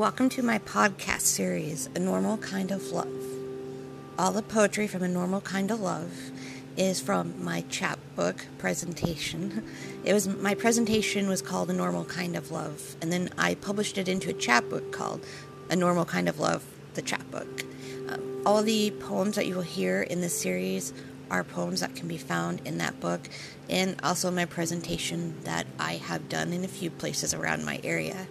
Welcome to my podcast series, A Normal Kind of Love. All the poetry from A Normal Kind of Love is from my chapbook presentation. It was my presentation was called A Normal Kind of Love, and then I published it into a chapbook called A Normal Kind of Love, the chapbook. Um, all the poems that you will hear in this series are poems that can be found in that book, and also my presentation that I have done in a few places around my area.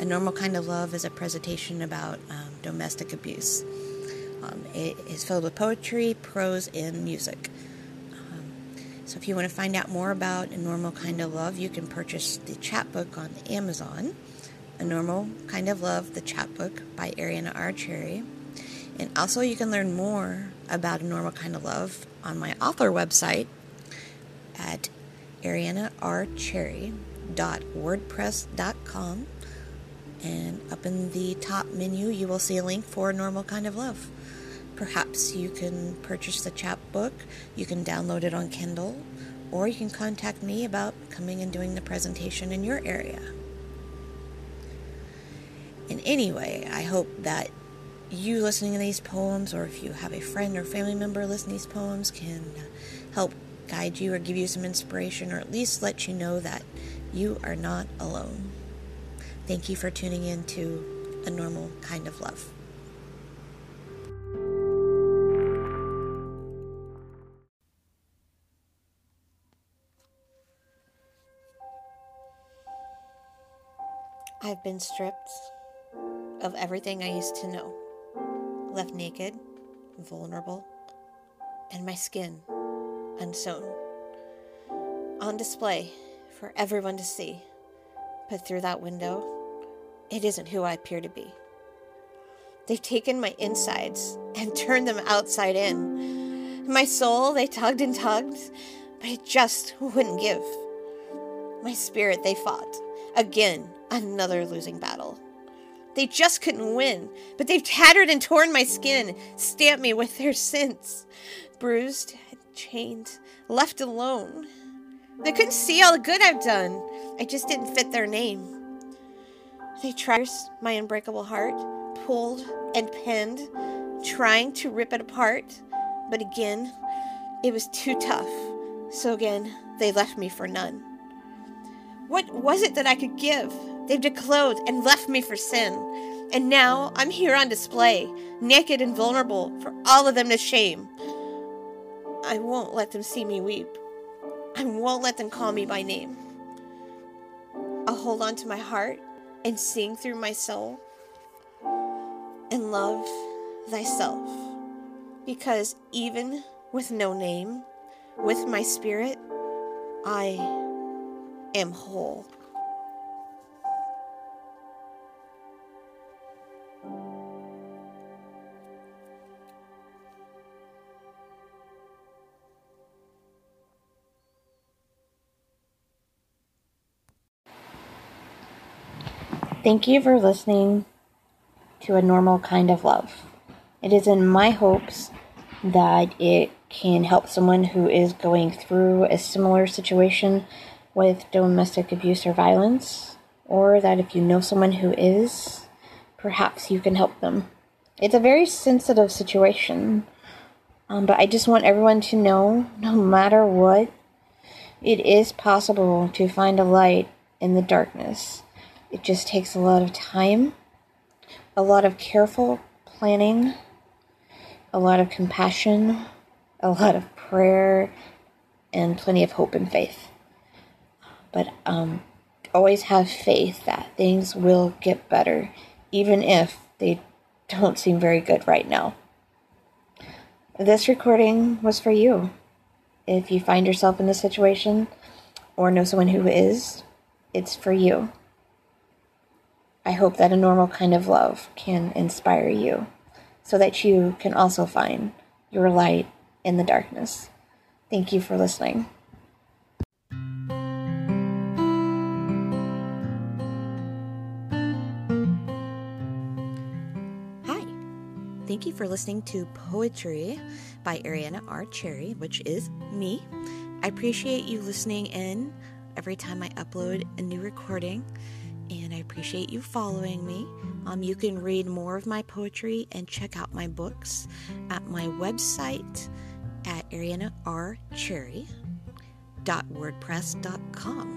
A Normal Kind of Love is a presentation about um, domestic abuse. Um, it is filled with poetry, prose, and music. Um, so, if you want to find out more about A Normal Kind of Love, you can purchase the chapbook on Amazon. A Normal Kind of Love, the chapbook by Ariana R. Cherry. And also, you can learn more about A Normal Kind of Love on my author website at arianarcherry.wordpress.com. And up in the top menu, you will see a link for normal kind of love. Perhaps you can purchase the chapbook, you can download it on Kindle, or you can contact me about coming and doing the presentation in your area. In any way, I hope that you listening to these poems, or if you have a friend or family member listening to these poems, can help guide you or give you some inspiration, or at least let you know that you are not alone. Thank you for tuning in to A Normal Kind of Love. I've been stripped of everything I used to know, left naked, vulnerable, and my skin unsewn. On display for everyone to see, but through that window, it isn't who I appear to be. They've taken my insides and turned them outside in. My soul, they tugged and tugged, but it just wouldn't give. My spirit, they fought. Again, another losing battle. They just couldn't win, but they've tattered and torn my skin, stamped me with their sins. Bruised, and chained, left alone. They couldn't see all the good I've done. I just didn't fit their name. They tried my unbreakable heart, pulled and pinned, trying to rip it apart. But again, it was too tough. So again, they left me for none. What was it that I could give? They've declothed and left me for sin. And now I'm here on display, naked and vulnerable, for all of them to shame. I won't let them see me weep. I won't let them call me by name. I'll hold on to my heart and sing through my soul and love thyself. Because even with no name, with my spirit, I am whole. Thank you for listening to A Normal Kind of Love. It is in my hopes that it can help someone who is going through a similar situation with domestic abuse or violence, or that if you know someone who is, perhaps you can help them. It's a very sensitive situation, um, but I just want everyone to know no matter what, it is possible to find a light in the darkness. It just takes a lot of time, a lot of careful planning, a lot of compassion, a lot of prayer, and plenty of hope and faith. But um, always have faith that things will get better, even if they don't seem very good right now. This recording was for you. If you find yourself in this situation or know someone who is, it's for you. I hope that a normal kind of love can inspire you so that you can also find your light in the darkness. Thank you for listening. Hi. Thank you for listening to Poetry by Ariana R. Cherry, which is me. I appreciate you listening in every time I upload a new recording. And I appreciate you following me. Um, you can read more of my poetry and check out my books at my website at arianarcherry.wordpress.com.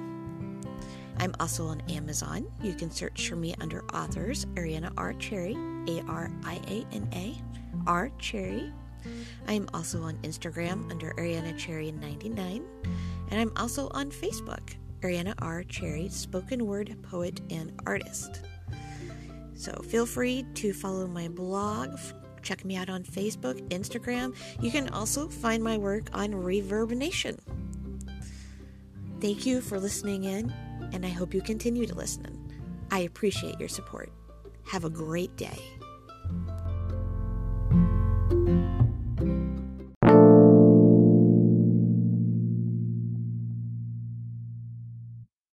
I'm also on Amazon. You can search for me under authors Ariana R. Cherry, A R I A N A, R. Cherry. I am also on Instagram under Ariana Cherry 99, and I'm also on Facebook, Ariana R. Cherry, spoken word poet and artist. So feel free to follow my blog, check me out on Facebook, Instagram. You can also find my work on Reverb Nation. Thank you for listening in, and I hope you continue to listen. I appreciate your support. Have a great day.